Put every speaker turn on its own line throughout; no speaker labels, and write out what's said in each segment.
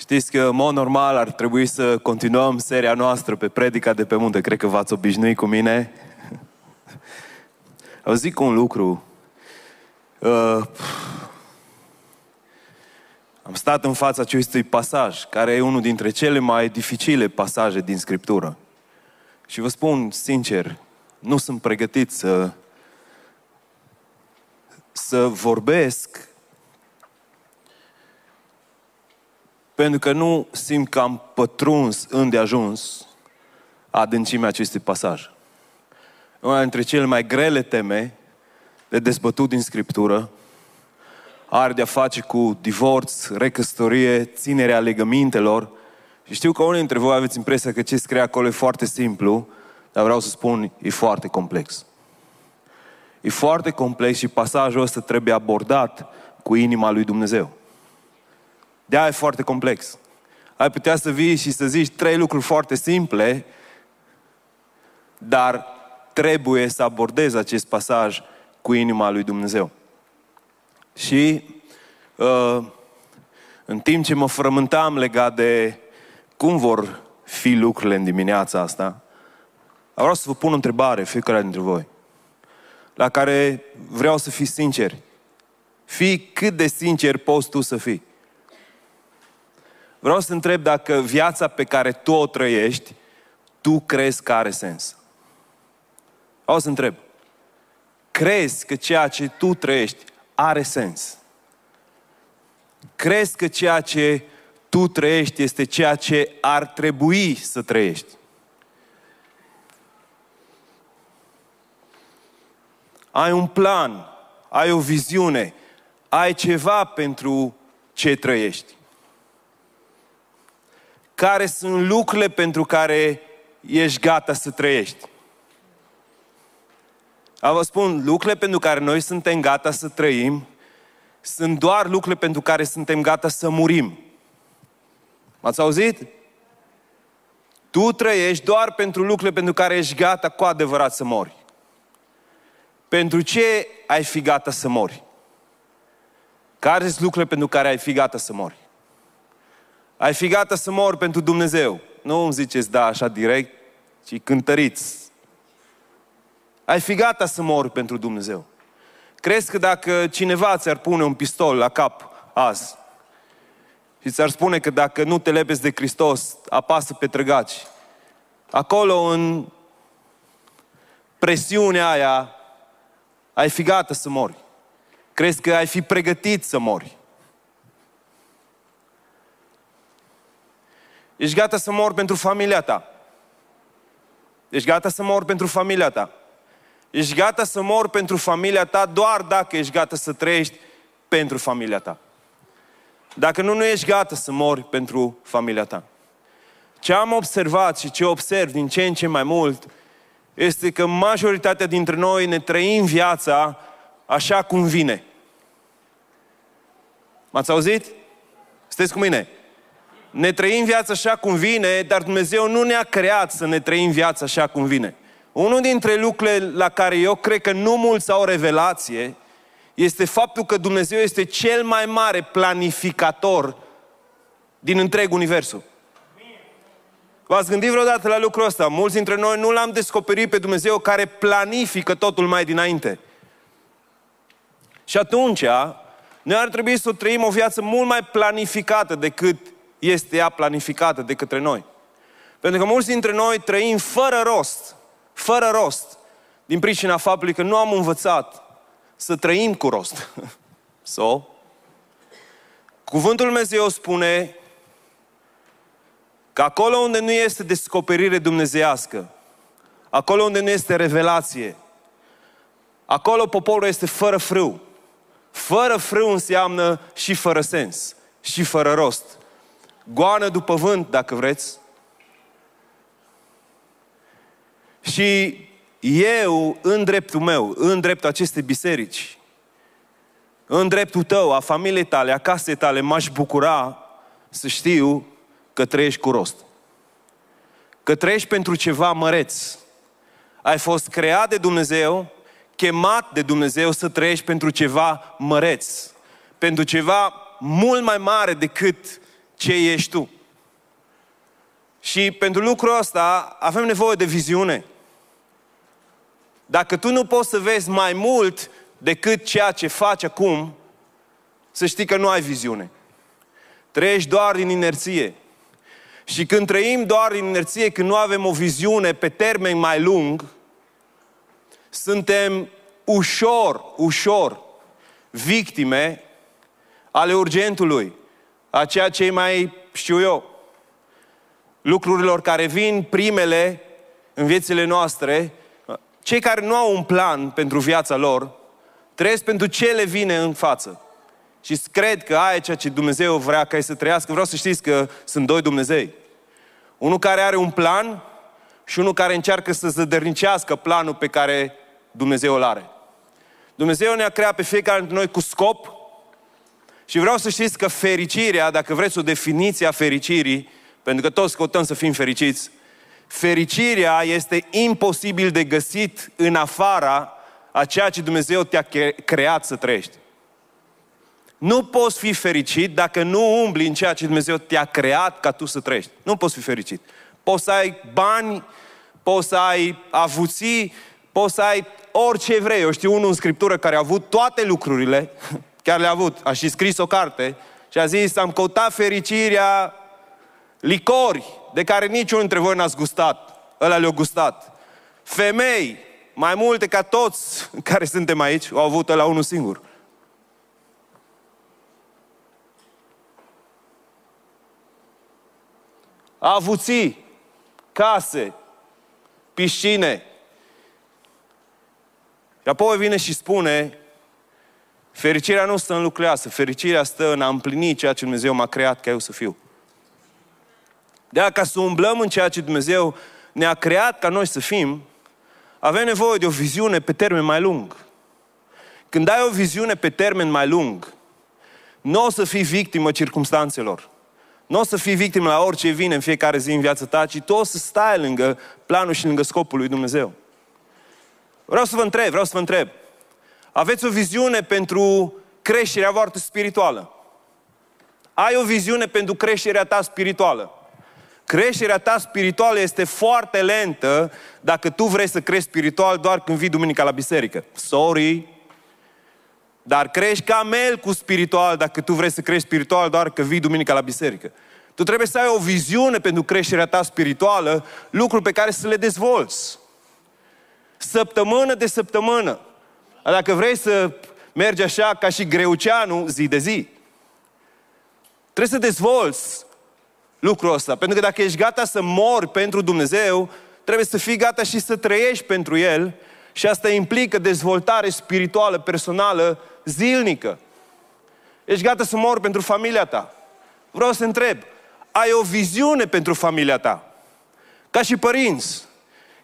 Știți că, în mod normal, ar trebui să continuăm seria noastră pe predica de pe munte. Cred că v-ați obișnuit cu mine. Au zic un lucru. Uh, am stat în fața acestui pasaj, care e unul dintre cele mai dificile pasaje din Scriptură. Și vă spun sincer, nu sunt pregătit să, să vorbesc pentru că nu simt că am pătruns îndeajuns adâncimea acestui pasaj. Una dintre cele mai grele teme de dezbătut din Scriptură are de-a face cu divorț, recăsătorie, ținerea legămintelor. Și știu că unii dintre voi aveți impresia că ce scrie acolo e foarte simplu, dar vreau să spun, e foarte complex. E foarte complex și pasajul ăsta trebuie abordat cu inima lui Dumnezeu. De e foarte complex. Ai putea să vii și să zici trei lucruri foarte simple, dar trebuie să abordezi acest pasaj cu inima lui Dumnezeu. Și uh, în timp ce mă frământam legat de cum vor fi lucrurile în dimineața asta, vreau să vă pun o întrebare fiecare dintre voi, la care vreau să fii sinceri. Fii cât de sincer poți tu să fii. Vreau să întreb dacă viața pe care tu o trăiești, tu crezi că are sens. Vreau să întreb. Crezi că ceea ce tu trăiești are sens? Crezi că ceea ce tu trăiești este ceea ce ar trebui să trăiești? Ai un plan, ai o viziune, ai ceva pentru ce trăiești. Care sunt lucrurile pentru care ești gata să trăiești? A vă spun, lucrurile pentru care noi suntem gata să trăim sunt doar lucrurile pentru care suntem gata să murim. M-ați auzit? Tu trăiești doar pentru lucrurile pentru care ești gata cu adevărat să mori. Pentru ce ai fi gata să mori? Care sunt lucrurile pentru care ai fi gata să mori? Ai fi gata să mori pentru Dumnezeu. Nu îmi ziceți da așa direct, ci cântăriți. Ai fi gata să mori pentru Dumnezeu. Crezi că dacă cineva ți-ar pune un pistol la cap azi și ți-ar spune că dacă nu te lepezi de Hristos, apasă pe trăgaci, acolo în presiunea aia ai fi gata să mori. Crezi că ai fi pregătit să mori. Ești gata să mori pentru familia ta. Ești gata să mori pentru familia ta. Ești gata să mori pentru familia ta doar dacă ești gata să trăiești pentru familia ta. Dacă nu, nu ești gata să mori pentru familia ta. Ce am observat și ce observ din ce în ce mai mult este că majoritatea dintre noi ne trăim viața așa cum vine. M-ați auzit? Sunteți cu mine? Ne trăim viața așa cum vine, dar Dumnezeu nu ne-a creat să ne trăim viața așa cum vine. Unul dintre lucrurile la care eu cred că nu mulți au revelație este faptul că Dumnezeu este cel mai mare planificator din întreg universul. V-ați gândit vreodată la lucrul ăsta? Mulți dintre noi nu l-am descoperit pe Dumnezeu care planifică totul mai dinainte. Și atunci, noi ar trebui să trăim o viață mult mai planificată decât este ea planificată de către noi. Pentru că mulți dintre noi trăim fără rost fără rost, din pricina faptului că nu am învățat să trăim cu rost. so, cuvântul Dumnezeu spune că acolo unde nu este descoperire dumnezeiască, acolo unde nu este revelație, acolo poporul este fără frâu. Fără frâu înseamnă și fără sens, și fără rost. Goană după vânt, dacă vreți, Și eu, în dreptul meu, în dreptul acestei biserici, în dreptul tău, a familiei tale, a casei tale, m-aș bucura să știu că trăiești cu rost. Că trăiești pentru ceva măreț. Ai fost creat de Dumnezeu, chemat de Dumnezeu să trăiești pentru ceva măreț. Pentru ceva mult mai mare decât ce ești tu. Și pentru lucrul ăsta avem nevoie de viziune. Dacă tu nu poți să vezi mai mult decât ceea ce faci acum, să știi că nu ai viziune. Trăiești doar din inerție. Și când trăim doar din inerție, când nu avem o viziune pe termen mai lung, suntem ușor, ușor victime ale urgentului, a ceea ce e mai, știu eu, lucrurilor care vin primele în viețile noastre, cei care nu au un plan pentru viața lor, trăiesc pentru ce le vine în față. Și cred că aia e ceea ce Dumnezeu vrea ca ei să trăiască. Vreau să știți că sunt doi Dumnezei. Unul care are un plan și unul care încearcă să zădărnicească planul pe care Dumnezeu îl are. Dumnezeu ne-a creat pe fiecare dintre noi cu scop și vreau să știți că fericirea, dacă vreți o definiție a fericirii, pentru că toți căutăm să fim fericiți, fericirea este imposibil de găsit în afara a ceea ce Dumnezeu te-a creat să trăiești. Nu poți fi fericit dacă nu umbli în ceea ce Dumnezeu te-a creat ca tu să trăiești. Nu poți fi fericit. Poți să ai bani, poți să ai avuții, poți să ai orice vrei. Eu știu unul în Scriptură care a avut toate lucrurile, chiar le-a avut, a și scris o carte și a zis, am căutat fericirea licori de care niciunul dintre voi n-ați gustat. Ăla le-a gustat. Femei, mai multe ca toți care suntem aici, au avut la unul singur. Avuții, case, piscine. Și apoi vine și spune, fericirea nu stă în lucrurile astea, fericirea stă în a împlini ceea ce Dumnezeu m-a creat ca eu să fiu. De ca să umblăm în ceea ce Dumnezeu ne-a creat ca noi să fim, avem nevoie de o viziune pe termen mai lung. Când ai o viziune pe termen mai lung, nu o să fii victimă circumstanțelor. Nu o să fii victimă la orice vine în fiecare zi în viața ta, ci tu o să stai lângă planul și lângă scopul lui Dumnezeu. Vreau să vă întreb, vreau să vă întreb. Aveți o viziune pentru creșterea voastră spirituală? Ai o viziune pentru creșterea ta spirituală? Creșterea ta spirituală este foarte lentă dacă tu vrei să crești spiritual doar când vii duminica la biserică. Sorry. Dar crești ca cu spiritual dacă tu vrei să crești spiritual doar când vii duminica la biserică. Tu trebuie să ai o viziune pentru creșterea ta spirituală, lucruri pe care să le dezvolți. Săptămână de săptămână. Dacă vrei să mergi așa ca și greuceanu, zi de zi. Trebuie să dezvolți lucrul ăsta. Pentru că dacă ești gata să mori pentru Dumnezeu, trebuie să fii gata și să trăiești pentru El și asta implică dezvoltare spirituală, personală, zilnică. Ești gata să mori pentru familia ta. Vreau să întreb, ai o viziune pentru familia ta? Ca și părinți,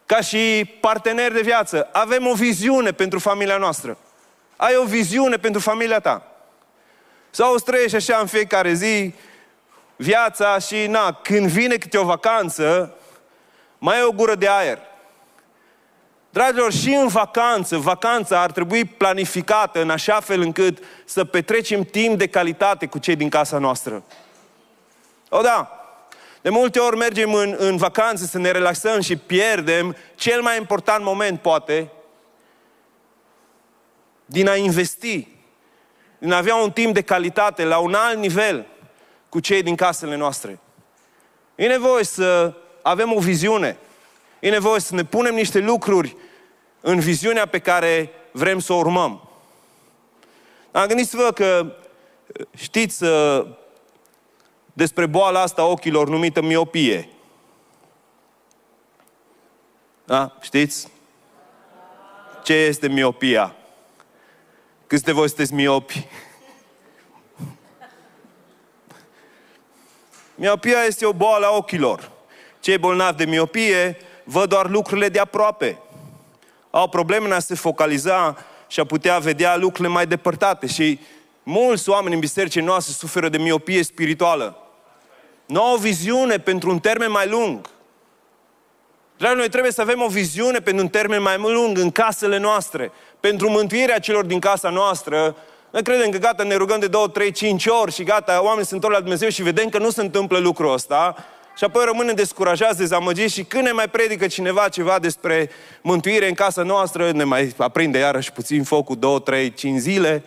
ca și parteneri de viață, avem o viziune pentru familia noastră. Ai o viziune pentru familia ta. Sau o trăiești așa în fiecare zi, viața și, na, când vine câte o vacanță, mai e o gură de aer. Dragilor, și în vacanță, vacanța ar trebui planificată în așa fel încât să petrecem timp de calitate cu cei din casa noastră. O, da, de multe ori mergem în, în vacanță să ne relaxăm și pierdem cel mai important moment, poate, din a investi, din a avea un timp de calitate la un alt nivel cu cei din casele noastre. E nevoie să avem o viziune. E nevoie să ne punem niște lucruri în viziunea pe care vrem să o urmăm. Am gândit-vă că știți uh, despre boala asta ochilor numită miopie. Da? Știți? Ce este miopia? Câți de voi sunteți miopi? Miopia este o boală a ochilor. Cei bolnavi de miopie văd doar lucrurile de aproape. Au probleme în a se focaliza și a putea vedea lucrurile mai depărtate. Și mulți oameni în bisericii noastre suferă de miopie spirituală. Nu au o viziune pentru un termen mai lung. Dragii, noi trebuie să avem o viziune pentru un termen mai lung în casele noastre, pentru mântuirea celor din casa noastră, Noi credem că gata, ne rugăm de două, trei, cinci ori și gata, oamenii se întorc la Dumnezeu și vedem că nu se întâmplă lucrul ăsta și apoi rămânem descurajați, dezamăgiți și când ne mai predică cineva ceva despre mântuire în casa noastră, ne mai aprinde iarăși puțin focul două, trei, cinci zile.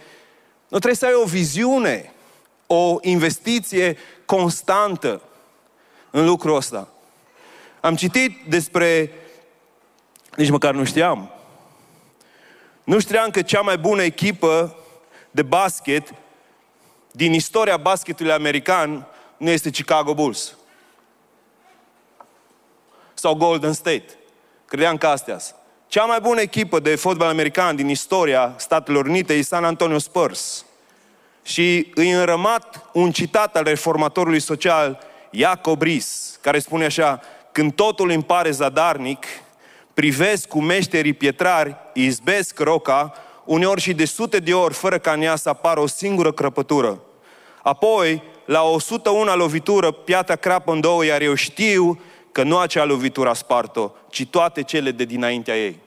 Nu trebuie să ai o viziune, o investiție constantă în lucrul ăsta. Am citit despre, nici măcar nu știam, nu știam că cea mai bună echipă de basket din istoria basketului american nu este Chicago Bulls sau Golden State. Credeam că astea sunt. Cea mai bună echipă de fotbal american din istoria Statelor Unite e San Antonio Spurs. Și îi înrămat un citat al reformatorului social Iacob Ries, care spune așa, când totul îmi pare zadarnic, privesc cu meșterii pietrari, izbesc roca, uneori și de sute de ori, fără ca în ea să apară o singură crăpătură. Apoi, la 101 lovitură, piatra crapă în două, iar eu știu că nu acea lovitură a spart-o, ci toate cele de dinaintea ei.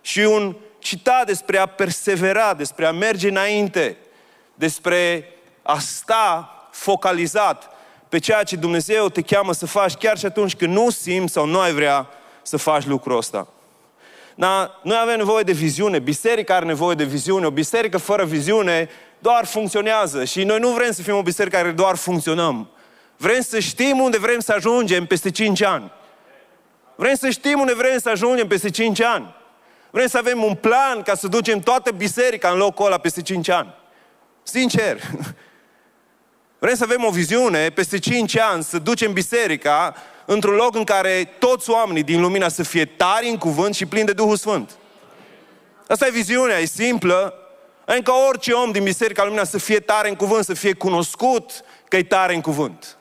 Și un citat despre a persevera, despre a merge înainte, despre a sta focalizat pe ceea ce Dumnezeu te cheamă să faci chiar și atunci când nu simți sau nu ai vrea să faci lucrul ăsta. Dar noi avem nevoie de viziune, biserica are nevoie de viziune, o biserică fără viziune doar funcționează și noi nu vrem să fim o biserică care doar funcționăm. Vrem să știm unde vrem să ajungem peste 5 ani. Vrem să știm unde vrem să ajungem peste 5 ani. Vrem să avem un plan ca să ducem toată biserica în locul ăla peste 5 ani. Sincer. Vrem să avem o viziune peste 5 ani, să ducem biserica într-un loc în care toți oamenii din lumina să fie tari în cuvânt și plini de Duhul Sfânt. Asta e viziunea, e simplă. Încă orice om din Biserica Lumina să fie tare în cuvânt, să fie cunoscut că e tare în cuvânt.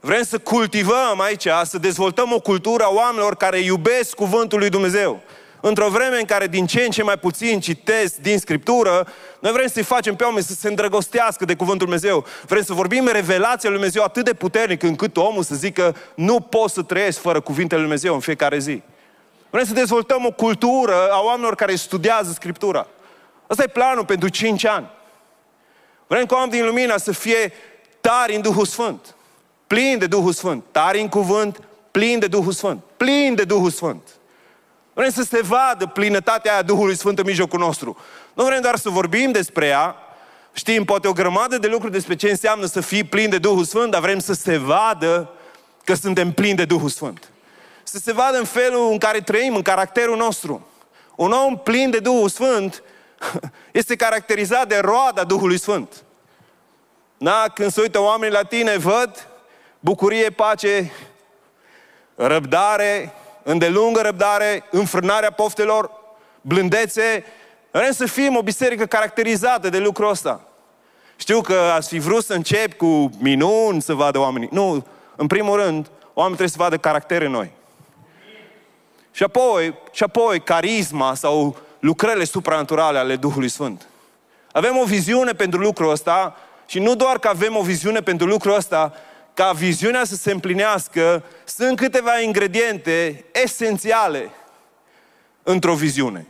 Vrem să cultivăm aici, să dezvoltăm o cultură a oamenilor care iubesc cuvântul lui Dumnezeu. Într-o vreme în care din ce în ce mai puțin citesc din Scriptură, noi vrem să-i facem pe oameni să se îndrăgostească de Cuvântul Lui Dumnezeu. Vrem să vorbim revelația Lui Dumnezeu atât de puternic încât omul să zică nu pot să trăiesc fără Cuvintele Lui Dumnezeu în fiecare zi. Vrem să dezvoltăm o cultură a oamenilor care studiază Scriptura. Asta e planul pentru 5 ani. Vrem ca oamenii din lumina să fie tari în Duhul Sfânt plin de Duhul Sfânt, tare în cuvânt, plin de Duhul Sfânt, plin de Duhul Sfânt. Vrem să se vadă plinătatea aia Duhului Sfânt în mijlocul nostru. Nu vrem doar să vorbim despre ea, știm poate o grămadă de lucruri despre ce înseamnă să fii plin de Duhul Sfânt, dar vrem să se vadă că suntem plini de Duhul Sfânt. Să se vadă în felul în care trăim, în caracterul nostru. Un om plin de Duhul Sfânt este caracterizat de roada Duhului Sfânt. Da? Când se uită oamenii la tine, văd bucurie, pace, răbdare, îndelungă răbdare, înfrânarea poftelor, blândețe. Vrem să fim o biserică caracterizată de lucrul ăsta. Știu că ați fi vrut să încep cu minuni să vadă oamenii. Nu, în primul rând, oamenii trebuie să vadă caractere noi. Și apoi, și apoi carisma sau lucrările supranaturale ale Duhului Sfânt. Avem o viziune pentru lucrul ăsta și nu doar că avem o viziune pentru lucrul ăsta, ca viziunea să se împlinească, sunt câteva ingrediente esențiale într-o viziune.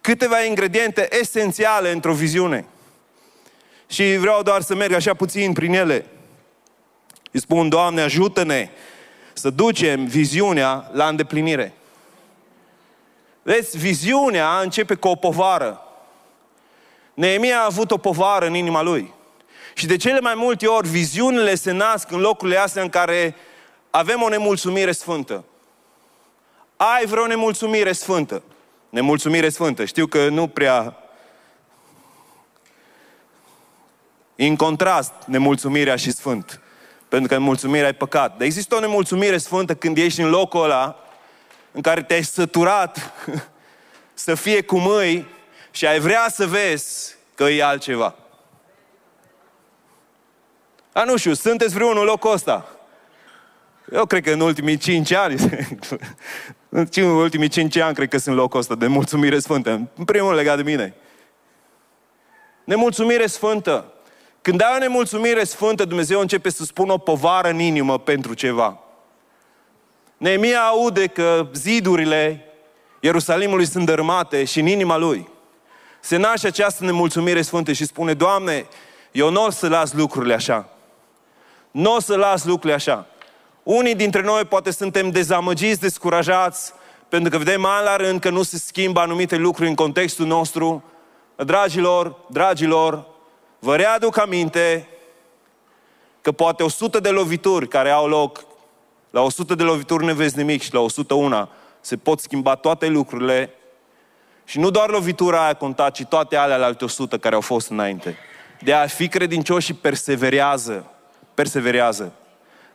Câteva ingrediente esențiale într-o viziune. Și vreau doar să merg așa puțin prin ele. Îi spun, Doamne, ajută-ne să ducem viziunea la îndeplinire. Vezi, viziunea începe cu o povară. Neemia a avut o povară în inima lui. Și de cele mai multe ori, viziunile se nasc în locurile astea în care avem o nemulțumire sfântă. Ai vreo nemulțumire sfântă. Nemulțumire sfântă. Știu că nu prea... În contrast, nemulțumirea și sfânt. Pentru că nemulțumirea e păcat. Dar există o nemulțumire sfântă când ești în locul ăla în care te-ai săturat să fie cum îi și ai vrea să vezi că e altceva. A, nu știu, sunteți vreunul în locul ăsta? Eu cred că în ultimii cinci ani, în ultimii cinci ani, cred că sunt locul ăsta de mulțumire sfântă. În primul legat de mine. Nemulțumire sfântă. Când ai o nemulțumire sfântă, Dumnezeu începe să spună o povară în inimă pentru ceva. Neemia aude că zidurile Ierusalimului sunt dărmate și în inima lui Se naște această nemulțumire sfântă și spune, Doamne, eu nu o să las lucrurile așa. Nu o să las lucrurile așa. Unii dintre noi poate suntem dezamăgiți, descurajați, pentru că vedem an la rând că nu se schimbă anumite lucruri în contextul nostru. Dragilor, dragilor, vă readuc aminte că poate 100 de lovituri care au loc, la 100 de lovituri ne vezi nimic și la 101 se pot schimba toate lucrurile și nu doar lovitura aia conta, ci toate alea la alte 100 care au fost înainte. De a fi credincioși și perseverează. Perseverează.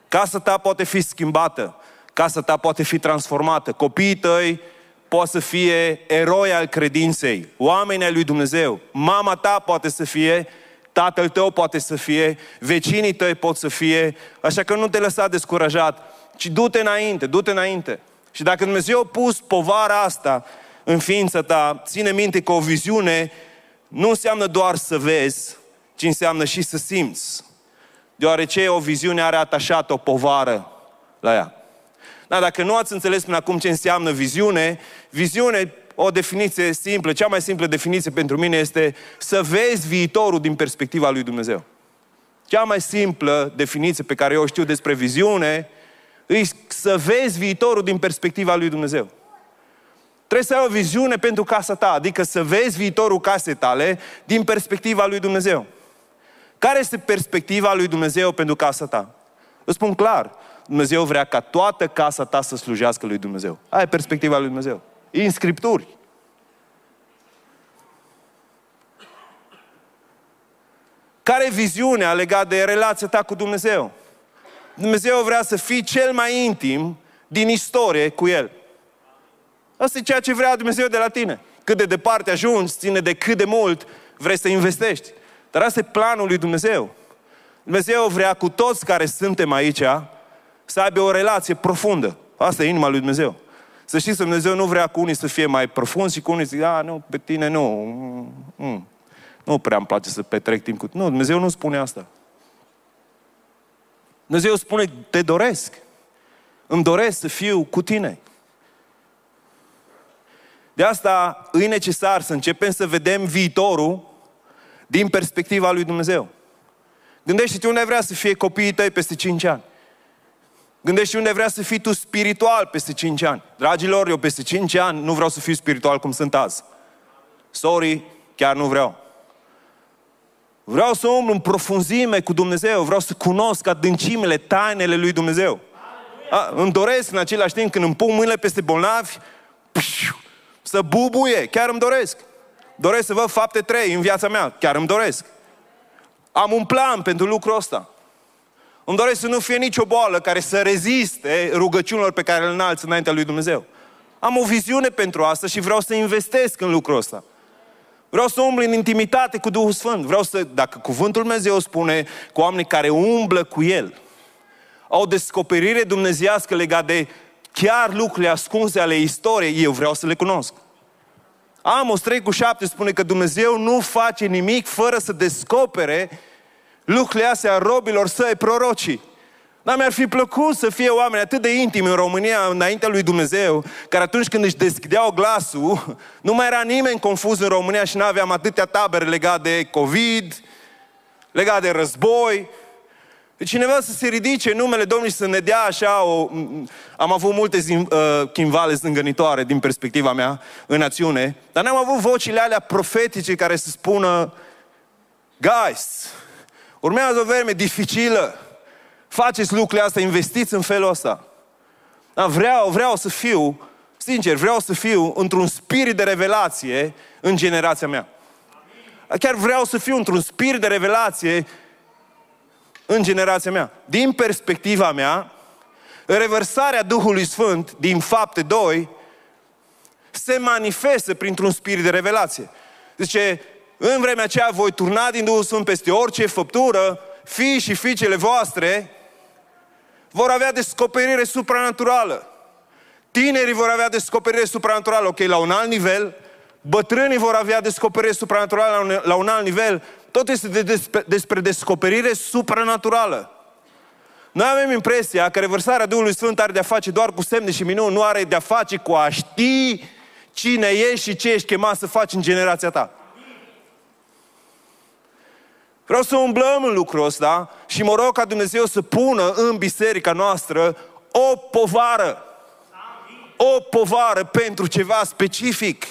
Casa ta poate fi schimbată. Casa ta poate fi transformată. Copiii tăi poate să fie eroi al credinței, oameni ai lui Dumnezeu. Mama ta poate să fie, tatăl tău poate să fie, vecinii tăi pot să fie, așa că nu te lăsa descurajat, ci du-te înainte, du-te înainte. Și dacă Dumnezeu a pus povara asta în ființa ta, ține minte că o viziune nu înseamnă doar să vezi, ci înseamnă și să simți. Deoarece o viziune are atașat o povară la ea. Dar dacă nu ați înțeles până acum ce înseamnă viziune, viziune, o definiție simplă, cea mai simplă definiție pentru mine este să vezi viitorul din perspectiva lui Dumnezeu. Cea mai simplă definiție pe care eu o știu despre viziune e să vezi viitorul din perspectiva lui Dumnezeu. Trebuie să ai o viziune pentru casa ta, adică să vezi viitorul casei tale din perspectiva lui Dumnezeu. Care este perspectiva lui Dumnezeu pentru casa ta? Îți spun clar, Dumnezeu vrea ca toată casa ta să slujească lui Dumnezeu. Aia e perspectiva lui Dumnezeu. E în Scripturi. Care e viziunea legată de relația ta cu Dumnezeu? Dumnezeu vrea să fii cel mai intim din istorie cu El. Asta e ceea ce vrea Dumnezeu de la tine. Cât de departe ajungi, ține de cât de mult vrei să investești. Dar asta e planul lui Dumnezeu. Dumnezeu vrea cu toți care suntem aici să aibă o relație profundă. Asta e inima lui Dumnezeu. Să știți că Dumnezeu nu vrea cu unii să fie mai profund și cu unii să zic, a, nu, pe tine nu. Mm, mm. Nu prea îmi place să petrec timp cu... Nu, Dumnezeu nu spune asta. Dumnezeu spune, te doresc. Îmi doresc să fiu cu tine. De asta e necesar să începem să vedem viitorul din perspectiva lui Dumnezeu. Gândește-te unde vrea să fie copiii tăi peste 5 ani. Gândește unde vrea să fii tu spiritual peste 5 ani. Dragilor, eu peste 5 ani nu vreau să fiu spiritual cum sunt azi. Sorry, chiar nu vreau. Vreau să umblu în profunzime cu Dumnezeu, vreau să cunosc adâncimile, tainele lui Dumnezeu. A, îmi doresc în același timp când îmi pun mâinile peste bolnavi, pșu, să bubuie, chiar îmi doresc. Doresc să văd fapte trei în viața mea, chiar îmi doresc. Am un plan pentru lucrul ăsta. Îmi doresc să nu fie nicio boală care să reziste rugăciunilor pe care le înalți înaintea lui Dumnezeu. Am o viziune pentru asta și vreau să investesc în lucrul ăsta. Vreau să umblu în intimitate cu Duhul Sfânt. Vreau să, dacă cuvântul Dumnezeu spune cu oamenii care umblă cu El, au o descoperire dumnezească legată de chiar lucrurile ascunse ale istoriei, eu vreau să le cunosc. Amos 3 cu 7 spune că Dumnezeu nu face nimic fără să descopere lucrurile astea robilor săi prorocii. Dar mi-ar fi plăcut să fie oameni atât de intimi în România înaintea lui Dumnezeu, care atunci când își deschideau glasul, nu mai era nimeni confuz în România și nu aveam atâtea tabere legate de COVID, legate de război. Cineva să se ridice în numele Domnului să ne dea așa o... Am avut multe zim, uh, chimvale zângănitoare din perspectiva mea în națiune, dar n-am avut vocile alea profetice care să spună Guys, urmează o vreme dificilă, faceți lucrurile astea, investiți în felul ăsta. Dar vreau, vreau să fiu, sincer, vreau să fiu într-un spirit de revelație în generația mea. Chiar vreau să fiu într-un spirit de revelație în generația mea. Din perspectiva mea, reversarea Duhului Sfânt din fapte 2 se manifestă printr-un spirit de revelație. Zice, în vremea aceea voi turna din Duhul Sfânt peste orice făptură, fii și fiicele voastre vor avea descoperire supranaturală. Tinerii vor avea descoperire supranaturală, ok, la un alt nivel, bătrânii vor avea descoperire supranaturală la un, la un alt nivel, tot este de despre, despre descoperire supranaturală. Noi avem impresia că revărsarea Duhului Sfânt are de-a face doar cu semne și minuni, nu are de-a face cu a ști cine ești și ce ești chemat să faci în generația ta. Vreau să umblăm în lucrul ăsta și mă rog ca Dumnezeu să pună în biserica noastră o povară. O povară pentru ceva specific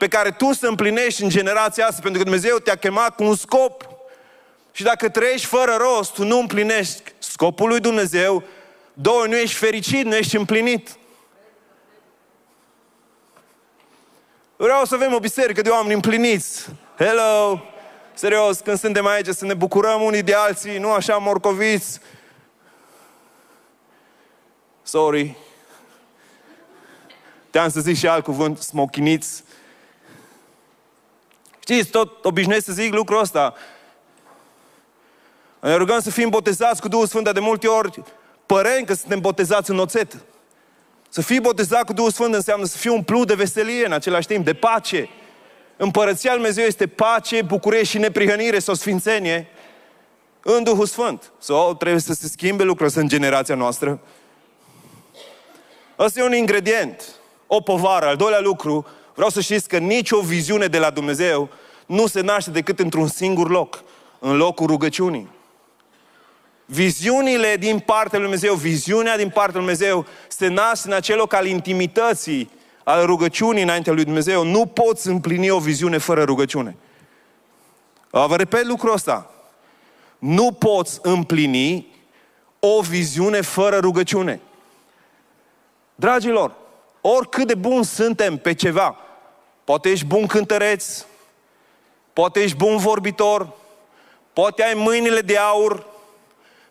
pe care tu să împlinești în generația asta, pentru că Dumnezeu te-a chemat cu un scop. Și dacă trăiești fără rost, tu nu împlinești scopul lui Dumnezeu, două, nu ești fericit, nu ești împlinit. Vreau să avem o biserică de oameni împliniți. Hello! Serios, când suntem aici, să ne bucurăm unii de alții, nu așa morcoviți. Sorry. Te-am să zic și alt cuvânt, smochiniți. Știți, tot obișnuiesc să zic lucrul ăsta. Ne rugăm să fim botezați cu Duhul Sfânt, de multe ori părem că suntem botezați în oțet. Să fii botezat cu Duhul Sfânt înseamnă să fii umplut de veselie în același timp, de pace. Împărăția Lui Dumnezeu este pace, bucurie și neprihănire sau sfințenie în Duhul Sfânt. Sau trebuie să se schimbe lucrurile în generația noastră. Asta e un ingredient, o povară. Al doilea lucru, vreau să știți că nicio viziune de la Dumnezeu nu se naște decât într-un singur loc, în locul rugăciunii. Viziunile din partea lui Dumnezeu, viziunea din partea lui Dumnezeu se nasce în acel loc al intimității, al rugăciunii înaintea lui Dumnezeu. Nu poți împlini o viziune fără rugăciune. Vă repet lucrul ăsta. Nu poți împlini o viziune fără rugăciune. Dragilor, oricât de bun suntem pe ceva, poate ești bun cântăreț, poate ești bun vorbitor, poate ai mâinile de aur,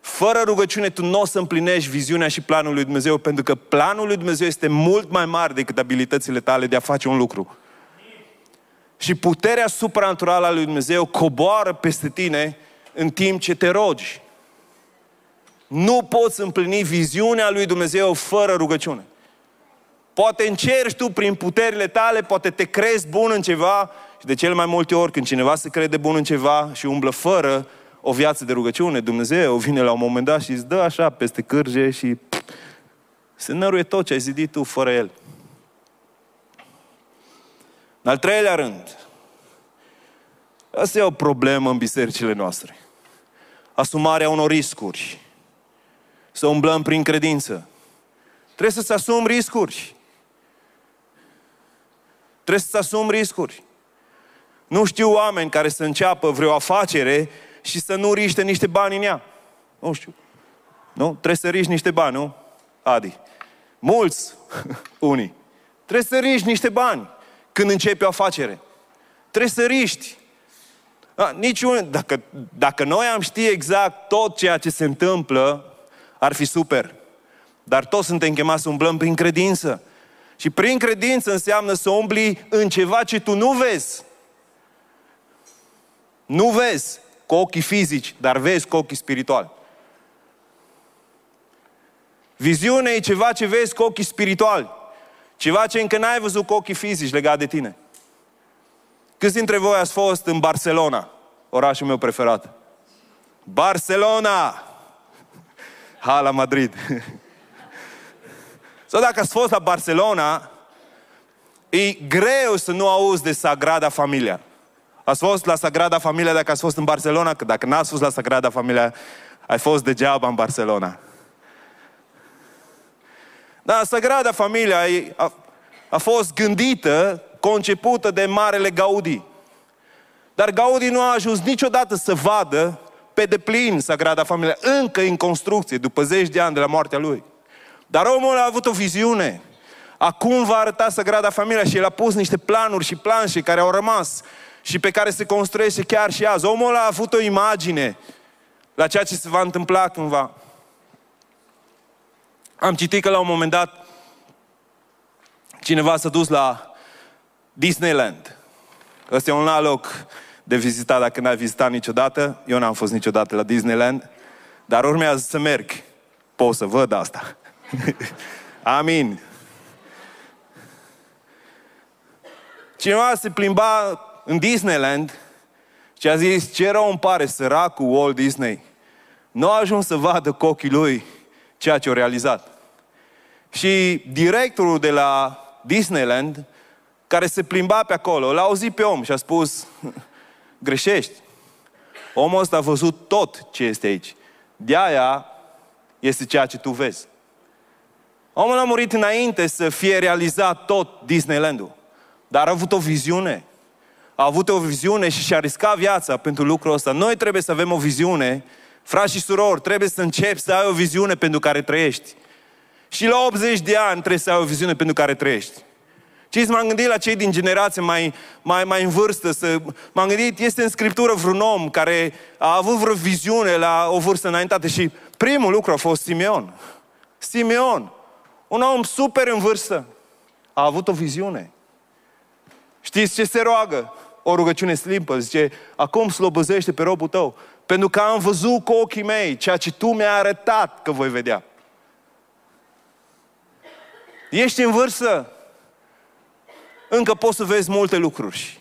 fără rugăciune tu nu o să împlinești viziunea și planul lui Dumnezeu, pentru că planul lui Dumnezeu este mult mai mare decât abilitățile tale de a face un lucru. Și puterea supranaturală a lui Dumnezeu coboară peste tine în timp ce te rogi. Nu poți împlini viziunea lui Dumnezeu fără rugăciune. Poate încerci tu prin puterile tale, poate te crezi bun în ceva și de cel mai multe ori când cineva se crede bun în ceva și umblă fără o viață de rugăciune, Dumnezeu vine la un moment dat și îți dă așa peste cârje și pff, se năruie tot ce ai zidit tu fără El. În al treilea rând, asta e o problemă în bisericile noastre. Asumarea unor riscuri. Să umblăm prin credință. Trebuie să-ți asumi riscuri. Trebuie să-ți asumi riscuri. Nu știu oameni care să înceapă vreo afacere și să nu riște niște bani în ea. Nu știu. Nu? Trebuie să riști niște bani, nu? Adi. Mulți, unii. Trebuie să riști niște bani când începi o afacere. Trebuie să riști. A, niciun, dacă, dacă noi am ști exact tot ceea ce se întâmplă, ar fi super. Dar toți suntem chemați să umblăm prin credință. Și prin credință înseamnă să umbli în ceva ce tu nu vezi. Nu vezi cu ochii fizici, dar vezi cu ochii spirituali. Viziunea e ceva ce vezi cu ochii spirituali. Ceva ce încă n-ai văzut cu ochii fizici legat de tine. Câți dintre voi ați fost în Barcelona, orașul meu preferat? Barcelona! Ha, la Madrid. Sau dacă ați fost la Barcelona, e greu să nu auzi de Sagrada Familia. Ați fost la Sagrada Familia dacă ați fost în Barcelona? Că dacă n-ați fost la Sagrada Familia, ai fost degeaba în Barcelona. Da, Sagrada Familia a, a fost gândită, concepută de Marele Gaudi. Dar Gaudi nu a ajuns niciodată să vadă pe deplin Sagrada Familia, încă în construcție, după zeci de ani de la moartea lui. Dar omul a avut o viziune. Acum va arăta Sagrada Familia și el a pus niște planuri și planșe care au rămas și pe care se construiește chiar și azi. Omul a avut o imagine la ceea ce se va întâmpla cândva. Am citit că la un moment dat cineva s-a dus la Disneyland. Ăsta e un alt loc de vizitat dacă n-ai vizitat niciodată. Eu n-am fost niciodată la Disneyland, dar urmează să merg. Pot să văd asta. Amin. Cineva se plimba în Disneyland și a zis, ce rău îmi pare săracul Walt Disney. Nu a ajuns să vadă cu ochii lui ceea ce a realizat. Și directorul de la Disneyland, care se plimba pe acolo, l-a auzit pe om și a spus, greșești. Omul ăsta a văzut tot ce este aici. De aia este ceea ce tu vezi. Omul a murit înainte să fie realizat tot Disneyland-ul. Dar a avut o viziune. A avut o viziune și și-a riscat viața pentru lucrul ăsta. Noi trebuie să avem o viziune. Frați și surori, trebuie să începi să ai o viziune pentru care trăiești. Și la 80 de ani trebuie să ai o viziune pentru care trăiești. Ce m-am gândit la cei din generație mai, mai, mai în vârstă, să, m-am gândit, este în Scriptură vreun om care a avut vreo viziune la o vârstă înaintată și primul lucru a fost Simeon. Simeon, un om super în vârstă, a avut o viziune. Știți ce se roagă? O rugăciune slimpă, zice, acum slobăzește pe robul tău, pentru că am văzut cu ochii mei ceea ce tu mi-ai arătat că voi vedea. Ești în vârstă, încă poți să vezi multe lucruri.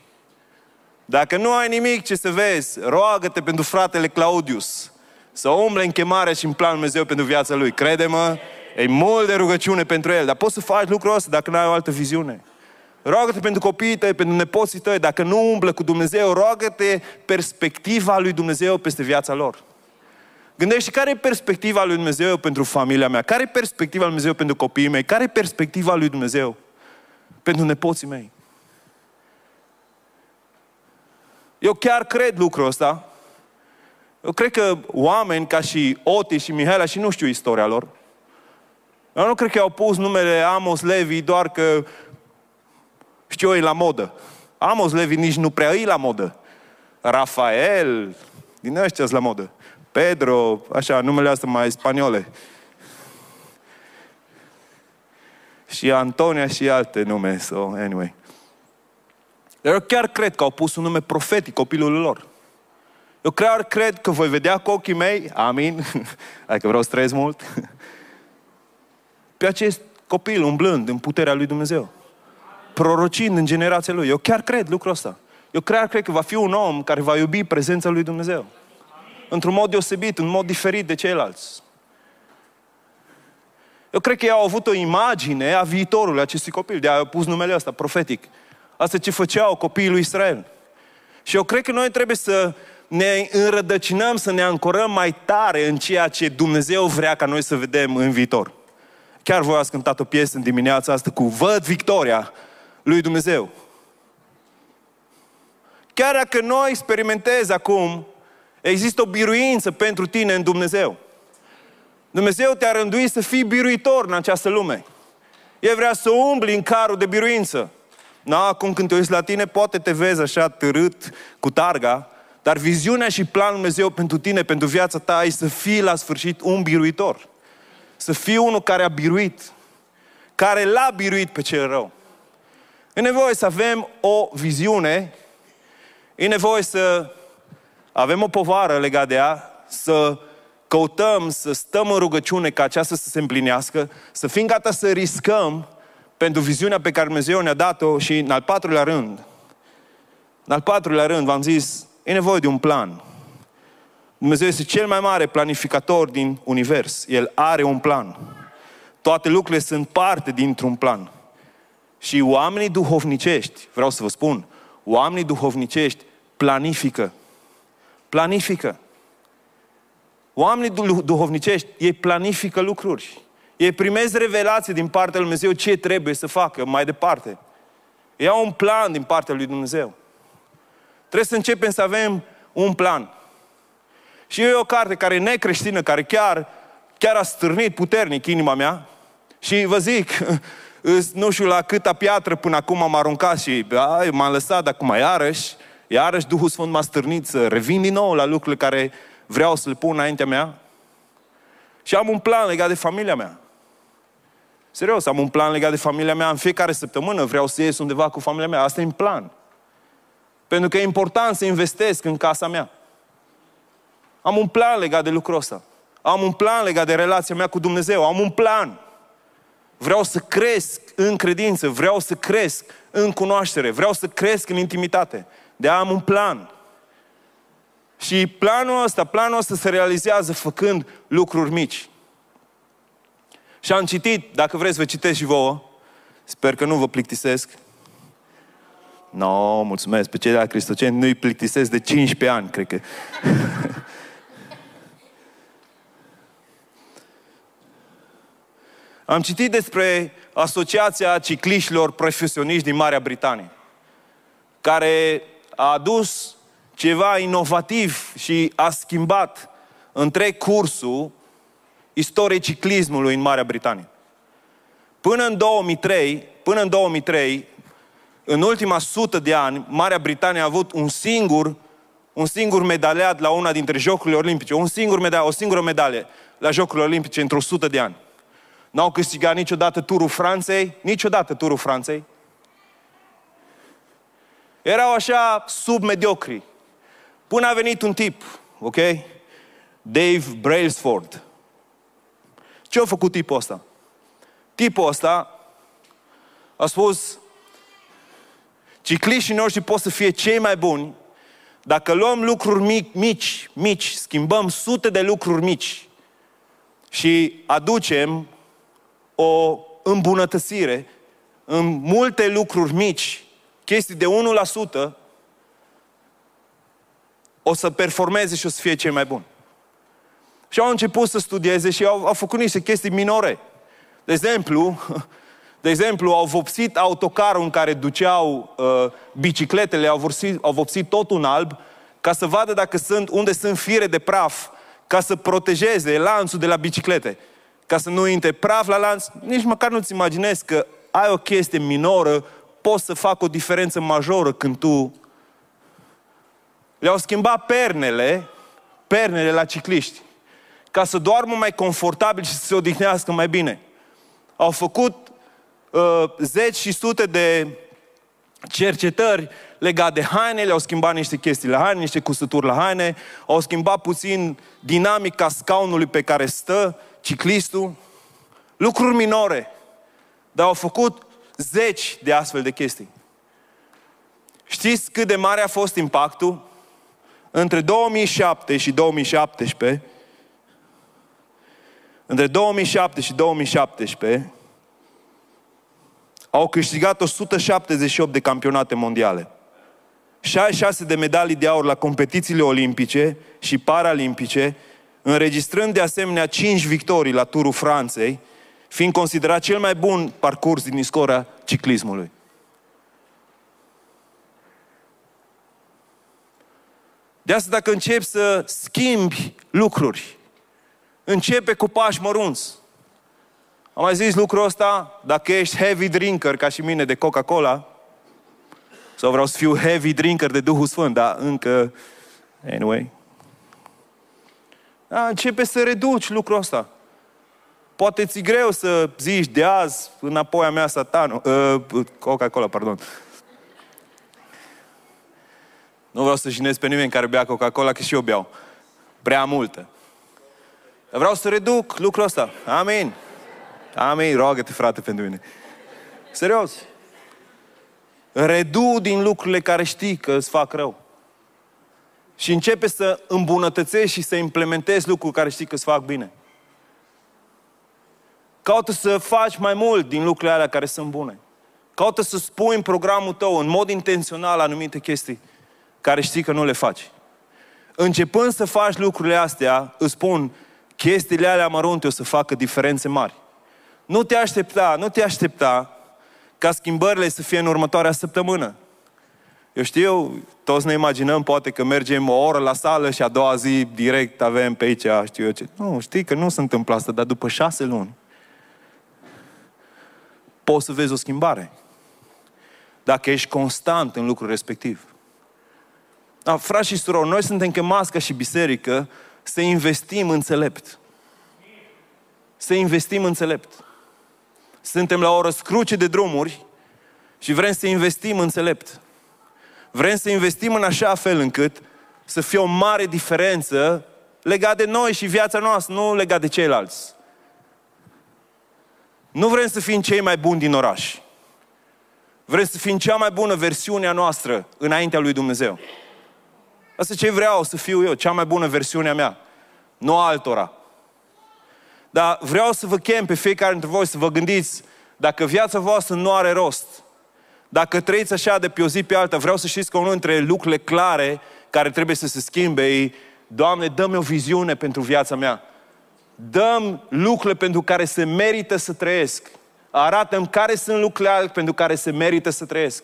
Dacă nu ai nimic ce să vezi, roagă-te pentru fratele Claudius să umble în chemarea și în planul Dumnezeu pentru viața lui. Crede-mă, e mult de rugăciune pentru el, dar poți să faci lucrul ăsta dacă nu ai o altă viziune. Roagă-te pentru copiii tăi, pentru nepoții tăi. Dacă nu umblă cu Dumnezeu, roagă-te perspectiva lui Dumnezeu peste viața lor. Gândește care e perspectiva lui Dumnezeu pentru familia mea? Care e perspectiva lui Dumnezeu pentru copiii mei? Care e perspectiva lui Dumnezeu pentru nepoții mei? Eu chiar cred lucrul ăsta. Eu cred că oameni ca și Oti și Mihaela, și nu știu istoria lor, eu nu cred că au pus numele Amos Levi doar că știu eu, e la modă. Amos Levi nici nu prea e la modă. Rafael, din ăștia la modă. Pedro, așa, numele astea mai spaniole. Și Antonia și alte nume, so, anyway. Eu chiar cred că au pus un nume profetic copilului lor. Eu chiar cred că voi vedea cu ochii mei, amin, adică vreau să trăiesc mult, pe acest copil umblând în puterea lui Dumnezeu. Prorocind în generația lui. Eu chiar cred lucrul ăsta. Eu chiar cred că va fi un om care va iubi prezența lui Dumnezeu într-un mod deosebit, în mod diferit de ceilalți. Eu cred că ei au avut o imagine a viitorului acestui copil, de a pus numele ăsta, profetic. Asta ce făceau copiii lui Israel. Și eu cred că noi trebuie să ne înrădăcinăm, să ne ancorăm mai tare în ceea ce Dumnezeu vrea ca noi să vedem în viitor. Chiar voi ați cântat o piesă în dimineața asta cu Văd victoria lui Dumnezeu. Chiar dacă noi experimentezi acum Există o biruință pentru tine în Dumnezeu. Dumnezeu te-a rânduit să fii biruitor în această lume. El vrea să umbli în carul de biruință. Na, acum când te uiți la tine, poate te vezi așa târât cu targa, dar viziunea și planul Dumnezeu pentru tine, pentru viața ta, e să fii la sfârșit un biruitor. Să fii unul care a biruit, care l-a biruit pe cel rău. E nevoie să avem o viziune, e nevoie să avem o povară legată de ea, să căutăm, să stăm în rugăciune ca aceasta să se împlinească, să fim gata să riscăm pentru viziunea pe care Dumnezeu ne-a dat-o și în al patrulea rând, în al patrulea rând, v-am zis, e nevoie de un plan. Dumnezeu este cel mai mare planificator din univers. El are un plan. Toate lucrurile sunt parte dintr-un plan. Și oamenii duhovnicești, vreau să vă spun, oamenii duhovnicești planifică planifică. Oamenii duhovnicești, ei planifică lucruri. Ei primesc revelație din partea lui Dumnezeu ce trebuie să facă mai departe. Ei au un plan din partea lui Dumnezeu. Trebuie să începem să avem un plan. Și e o carte care e necreștină, care chiar, chiar a stârnit puternic inima mea. Și vă zic, nu știu la câta piatră până acum am aruncat și m-am lăsat, dar acum iarăși, iarăși Duhul Sfânt m-a stârnit să revin din nou la lucrurile care vreau să le pun înaintea mea. Și am un plan legat de familia mea. Serios, am un plan legat de familia mea. În fiecare săptămână vreau să ies undeva cu familia mea. Asta e în plan. Pentru că e important să investesc în casa mea. Am un plan legat de lucrul ăsta. Am un plan legat de relația mea cu Dumnezeu. Am un plan. Vreau să cresc în credință. Vreau să cresc în cunoaștere. Vreau să cresc în intimitate de a am un plan. Și planul ăsta, planul ăsta se realizează făcând lucruri mici. Și am citit, dacă vreți vă citesc și vouă, sper că nu vă plictisesc, No, mulțumesc. Pe cei de la Cristoceni nu-i plictisesc de 15 ani, cred că. Am citit despre Asociația Cicliștilor Profesioniști din Marea Britanie, care a adus ceva inovativ și a schimbat întreg cursul istoriei ciclismului în Marea Britanie. Până în 2003, până în 2003, în ultima sută de ani, Marea Britanie a avut un singur, un singur medaliat la una dintre Jocurile Olimpice, un singur medal, o singură medalie la Jocurile Olimpice într-o sută de ani. N-au câștigat niciodată turul Franței, niciodată turul Franței. Erau așa submediocri. Până a venit un tip, ok? Dave Brailsford. Ce a făcut tipul ăsta? Tipul ăsta a spus, cicliștii noștri pot să fie cei mai buni dacă luăm lucruri mici, mici, mici, schimbăm sute de lucruri mici și aducem o îmbunătățire în multe lucruri mici, chestii de 1%, o să performeze și o să fie cel mai bun. Și au început să studieze și au, au făcut niște chestii minore. De exemplu, de exemplu, au vopsit autocarul în care duceau uh, bicicletele, au vopsit, au vopsit tot un alb, ca să vadă dacă sunt, unde sunt fire de praf, ca să protejeze lanțul de la biciclete. Ca să nu intre praf la lanț, nici măcar nu-ți imaginezi că ai o chestie minoră, poți să facă o diferență majoră când tu le-au schimbat pernele, pernele la cicliști, ca să doarmă mai confortabil și să se odihnească mai bine. Au făcut uh, zeci și sute de cercetări legate de haine, le-au schimbat niște chestii la haine, niște cusături la haine, au schimbat puțin dinamica scaunului pe care stă ciclistul, lucruri minore, dar au făcut zeci de astfel de chestii. Știți cât de mare a fost impactul? Între 2007 și 2017, între 2007 și 2017, au câștigat 178 de campionate mondiale. 66 de medalii de aur la competițiile olimpice și paralimpice, înregistrând de asemenea 5 victorii la Turul Franței, fiind considerat cel mai bun parcurs din istoria ciclismului. De asta dacă începi să schimbi lucruri, începe cu pași mărunți. Am mai zis lucrul ăsta, dacă ești heavy drinker, ca și mine, de Coca-Cola, sau vreau să fiu heavy drinker de Duhul Sfânt, dar încă, anyway. Da, începe să reduci lucrul ăsta. Poate ți greu să zici de azi înapoi a mea satanul, uh, Coca-Cola, pardon. Nu vreau să jinez pe nimeni care bea Coca-Cola, că și eu beau. Prea multă. Vreau să reduc lucrul ăsta. Amin. Amin. Roagă-te, frate, pentru mine. Serios. Redu din lucrurile care știi că îți fac rău. Și începe să îmbunătățești și să implementezi lucruri care știi că îți fac bine. Caută să faci mai mult din lucrurile alea care sunt bune. Caută să spui în programul tău, în mod intențional, anumite chestii care știi că nu le faci. Începând să faci lucrurile astea, îți spun, chestiile alea mărunte o să facă diferențe mari. Nu te aștepta, nu te aștepta ca schimbările să fie în următoarea săptămână. Eu știu, toți ne imaginăm poate că mergem o oră la sală și a doua zi direct avem pe aici, știu eu ce. Nu, știi că nu se întâmplă asta, dar după șase luni poți să vezi o schimbare. Dacă ești constant în lucrul respectiv. Da, frați și surori, noi suntem chemați ca și biserică să investim înțelept. Să investim înțelept. Suntem la o răscruce de drumuri și vrem să investim înțelept. Vrem să investim în așa fel încât să fie o mare diferență legat de noi și viața noastră, nu legat de ceilalți. Nu vrem să fim cei mai buni din oraș. Vrem să fim cea mai bună versiune a noastră înaintea lui Dumnezeu. Asta ce vreau să fiu eu, cea mai bună versiune a mea, nu altora. Dar vreau să vă chem pe fiecare dintre voi să vă gândiți dacă viața voastră nu are rost, Dacă trăiți așa de pe o zi pe alta, vreau să știți că unul dintre lucrurile clare care trebuie să se schimbe e, Doamne, dă-mi o viziune pentru viața mea. Dăm lucrurile pentru care se merită să trăiesc. Arată-mi care sunt lucrurile pentru care se merită să trăiesc.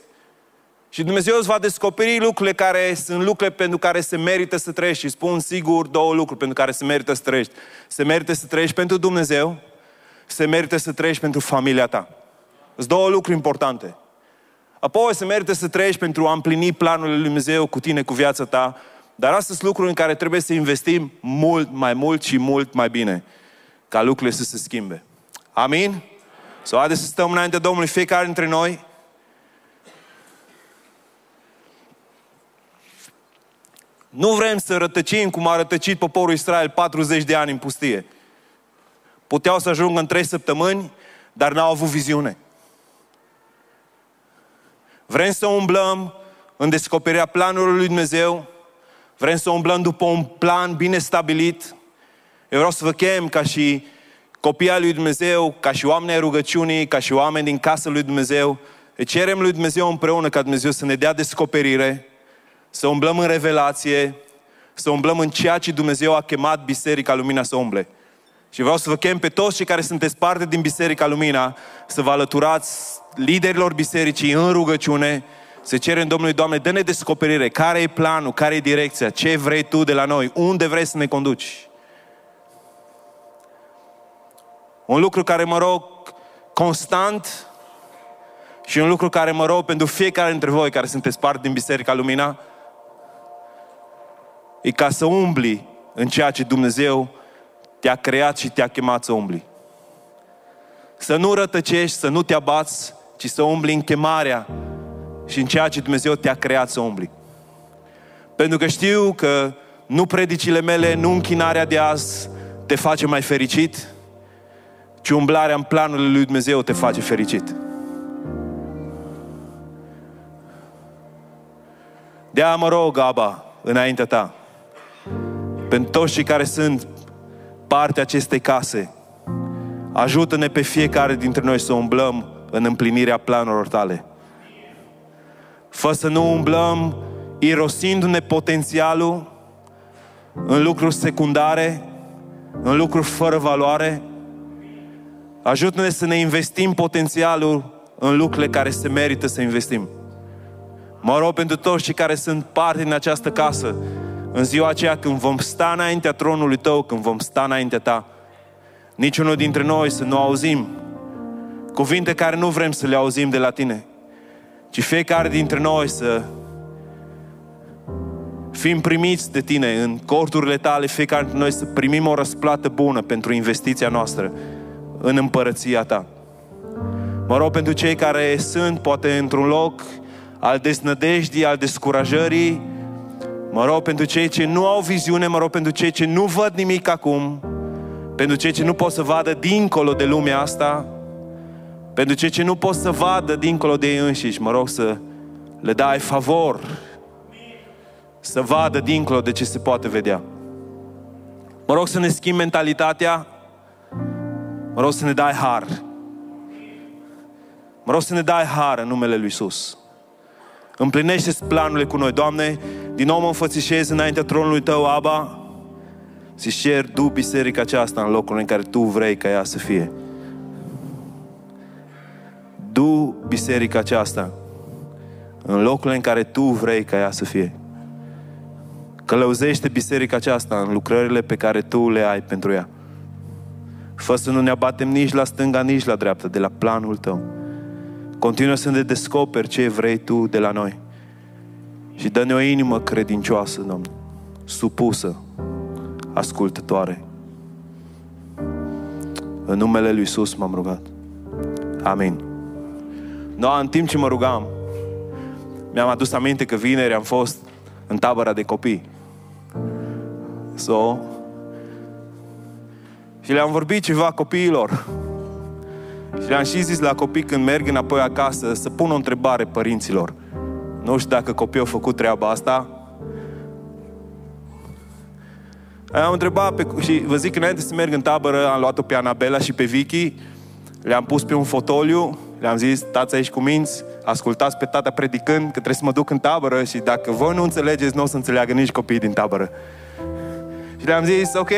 Și Dumnezeu îți va descoperi lucrurile care sunt lucrurile pentru care se merită să trăiești. Și spun sigur două lucruri pentru care se merită să trăiești. Se merită să trăiești pentru Dumnezeu, se merită să trăiești pentru familia ta. Sunt două lucruri importante. Apoi se merită să trăiești pentru a împlini planul lui Dumnezeu cu tine, cu viața ta. Dar astea sunt lucruri în care trebuie să investim mult mai mult și mult mai bine ca lucrurile să se schimbe. Amin? Sau haideți să stăm înainte Domnului fiecare dintre noi Nu vrem să rătăcim cum a rătăcit poporul Israel 40 de ani în pustie. Puteau să ajungă în 3 săptămâni, dar n-au avut viziune. Vrem să umblăm în descoperirea planului lui Dumnezeu, vrem să umblăm după un plan bine stabilit. Eu vreau să vă chem ca și copii al lui Dumnezeu, ca și oameni ai rugăciunii, ca și oameni din casa lui Dumnezeu. Îi cerem lui Dumnezeu împreună ca Dumnezeu să ne dea descoperire, să umblăm în revelație, să umblăm în ceea ce Dumnezeu a chemat Biserica Lumina să umble. Și vreau să vă chem pe toți cei care sunteți parte din Biserica Lumina să vă alăturați liderilor bisericii în rugăciune, să cerem Domnului, Doamne, dă-ne descoperire, care e planul, care e direcția, ce vrei Tu de la noi, unde vrei să ne conduci. Un lucru care mă rog constant și un lucru care mă rog pentru fiecare dintre voi care sunteți parte din Biserica Lumina, e ca să umbli în ceea ce Dumnezeu te-a creat și te-a chemat să umbli. Să nu rătăcești, să nu te abați, ci să umbli în chemarea și în ceea ce Dumnezeu te-a creat să umbli. Pentru că știu că nu predicile mele, nu închinarea de azi te face mai fericit, ci umblarea în planul lui Dumnezeu te face fericit. De-aia mă rog, Aba, înaintea ta, pentru toți cei care sunt parte acestei case, ajută-ne pe fiecare dintre noi să umblăm în împlinirea planurilor tale. Fă să nu umblăm irosindu-ne potențialul în lucruri secundare, în lucruri fără valoare. Ajută-ne să ne investim potențialul în lucrurile care se merită să investim. Mă rog pentru toți cei care sunt parte din această casă, în ziua aceea când vom sta înaintea tronului tău, când vom sta înaintea ta, niciunul dintre noi să nu auzim cuvinte care nu vrem să le auzim de la tine, ci fiecare dintre noi să fim primiți de tine în corturile tale, fiecare dintre noi să primim o răsplată bună pentru investiția noastră în împărăția ta. Mă rog pentru cei care sunt poate într-un loc al deznădejdii, al descurajării, Mă rog pentru cei ce nu au viziune, mă rog pentru cei ce nu văd nimic acum, pentru cei ce nu pot să vadă dincolo de lumea asta, pentru cei ce nu pot să vadă dincolo de ei înșiși, mă rog să le dai favor, să vadă dincolo de ce se poate vedea. Mă rog să ne schimbi mentalitatea, mă rog să ne dai har. Mă rog să ne dai har în numele Lui Iisus. Împlinește planurile cu noi. Doamne, din nou mă înfățișez înaintea tronului Tău, Aba, și cer Tu biserica aceasta în locul în care Tu vrei ca ea să fie. Du biserica aceasta în locul în care Tu vrei ca ea să fie. Călăuzește biserica aceasta în lucrările pe care Tu le ai pentru ea. Fă să nu ne abatem nici la stânga, nici la dreapta, de la planul Tău. Continuă să ne descoperi ce vrei Tu de la noi. Și dă-ne o inimă credincioasă, Domnul, supusă, ascultătoare. În numele Lui Iisus m-am rugat. Amin. No, în timp ce mă rugam, mi-am adus aminte că vineri am fost în tabăra de copii. So, și le-am vorbit ceva copiilor. Și le-am și zis la copii când merg înapoi acasă să pun o întrebare părinților. Nu știu dacă copiii au făcut treaba asta. Am întrebat pe, și vă zic, înainte să merg în tabără, am luat-o pe Anabela și pe Vicky, le-am pus pe un fotoliu, Le-am zis, stați aici cu minți, ascultați pe tata predicând că trebuie să mă duc în tabără și dacă voi nu înțelegeți, nu o să înțeleagă nici copiii din tabără. Și le-am zis, ok,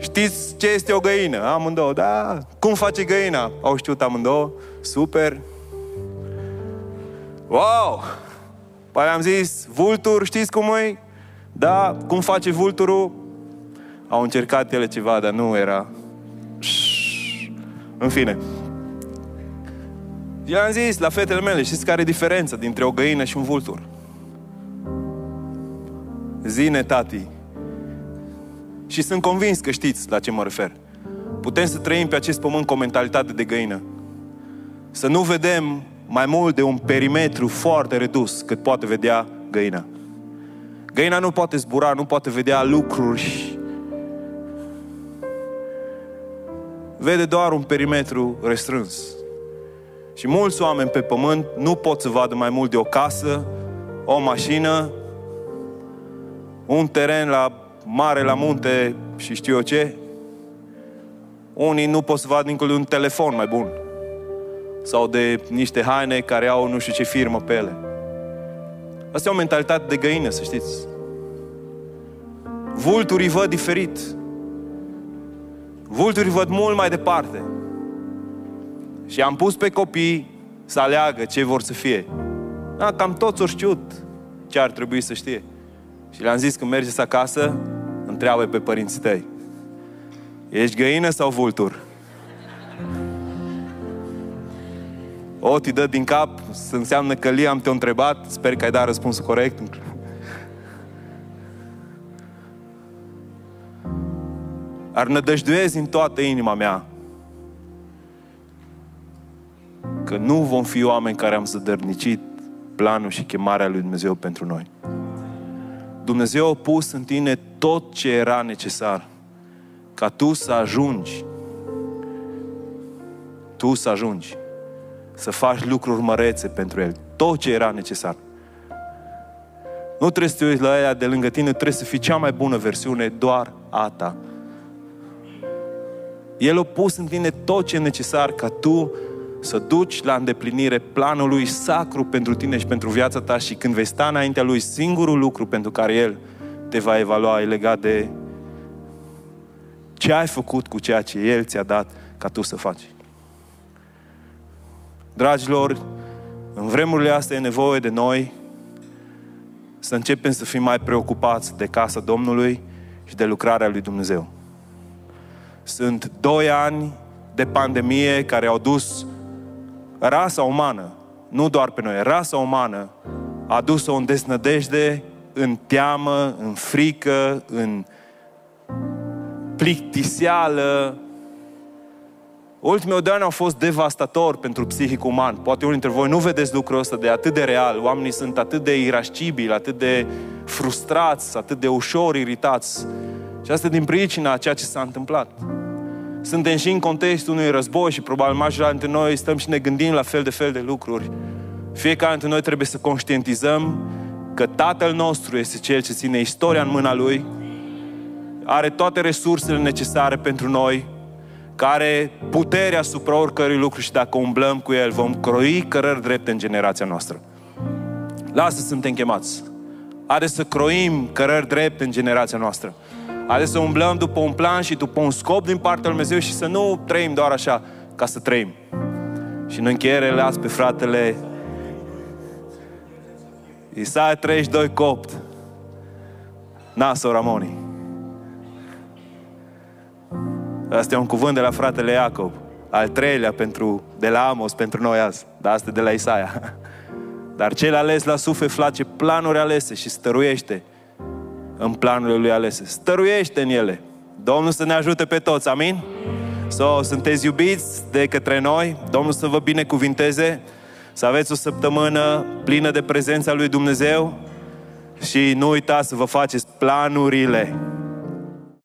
știți ce este o găină? Amândouă, da. Cum face găina? Au știut amândouă. Super. Wow! Păi am zis, vultur, știți cum e? Da, cum face vulturul? Au încercat ele ceva, dar nu era. În fine. Eu am zis la fetele mele, știți care e diferența dintre o găină și un vultur? Zine, tati. Și sunt convins că știți la ce mă refer. Putem să trăim pe acest pământ cu o mentalitate de găină. Să nu vedem mai mult de un perimetru foarte redus cât poate vedea găina. Găina nu poate zbura, nu poate vedea lucruri. Vede doar un perimetru restrâns. Și mulți oameni pe pământ nu pot să vadă mai mult de o casă, o mașină, un teren la mare, la munte și știu eu ce. Unii nu pot să vadă dincolo de un telefon mai bun. Sau de niște haine care au nu știu ce firmă pe ele. Asta e o mentalitate de găină, să știți. Vulturii văd diferit. Vulturii văd mult mai departe. Și am pus pe copii să aleagă ce vor să fie. Da, cam toți au știut ce ar trebui să știe. Și le-am zis, când mergeți acasă, întreabă pe părinții tăi. Ești găină sau vultur? O, ti dă din cap, să înseamnă că Liam te-a întrebat, sper că ai dat răspunsul corect. Ar nădăjduiezi în toată inima mea că nu vom fi oameni care am zădărnicit planul și chemarea lui Dumnezeu pentru noi. Dumnezeu a pus în tine tot ce era necesar ca tu să ajungi tu să ajungi să faci lucruri mărețe pentru El. Tot ce era necesar. Nu trebuie să te uiți la ea de lângă tine, trebuie să fii cea mai bună versiune doar a ta. El a pus în tine tot ce e necesar ca tu să duci la îndeplinire planul lui sacru pentru tine și pentru viața ta și când vei sta înaintea lui, singurul lucru pentru care El te va evalua e legat de ce ai făcut cu ceea ce El ți-a dat ca tu să faci. Dragilor, în vremurile astea e nevoie de noi să începem să fim mai preocupați de casa Domnului și de lucrarea lui Dumnezeu. Sunt doi ani de pandemie care au dus rasa umană, nu doar pe noi, rasa umană a dus-o în deznădejde, în teamă, în frică, în plictiseală. Ultimele doi ani au fost devastator pentru psihic uman. Poate unii dintre voi nu vedeți lucrul ăsta de atât de real. Oamenii sunt atât de irascibili, atât de frustrați, atât de ușor iritați. Și asta din pricina a ceea ce s-a întâmplat. Suntem și în contextul unui război și probabil majoritatea dintre noi stăm și ne gândim la fel de fel de lucruri. Fiecare dintre noi trebuie să conștientizăm că Tatăl nostru este Cel ce ține istoria în mâna Lui, are toate resursele necesare pentru noi, care puterea asupra oricărui lucru și dacă umblăm cu El, vom croi cărări drepte în generația noastră. Lasă suntem chemați. Haideți să croim cărări drepte în generația noastră. Haideți să umblăm după un plan și după un scop din partea lui Dumnezeu și să nu trăim doar așa ca să trăim. Și în încheiere las pe fratele Isaia 32 copt. Naso Ramoni. Asta e un cuvânt de la fratele Iacob. Al treilea pentru, de la Amos pentru noi azi. Dar asta de la Isaia. Dar cel ales la suflet face planuri alese și stăruiește în planurile lui alese. Stăruiește în ele. Domnul să ne ajute pe toți, amin? So, sunteți iubiți de către noi, Domnul să vă binecuvinteze, să aveți o săptămână plină de prezența lui Dumnezeu și nu uitați să vă faceți planurile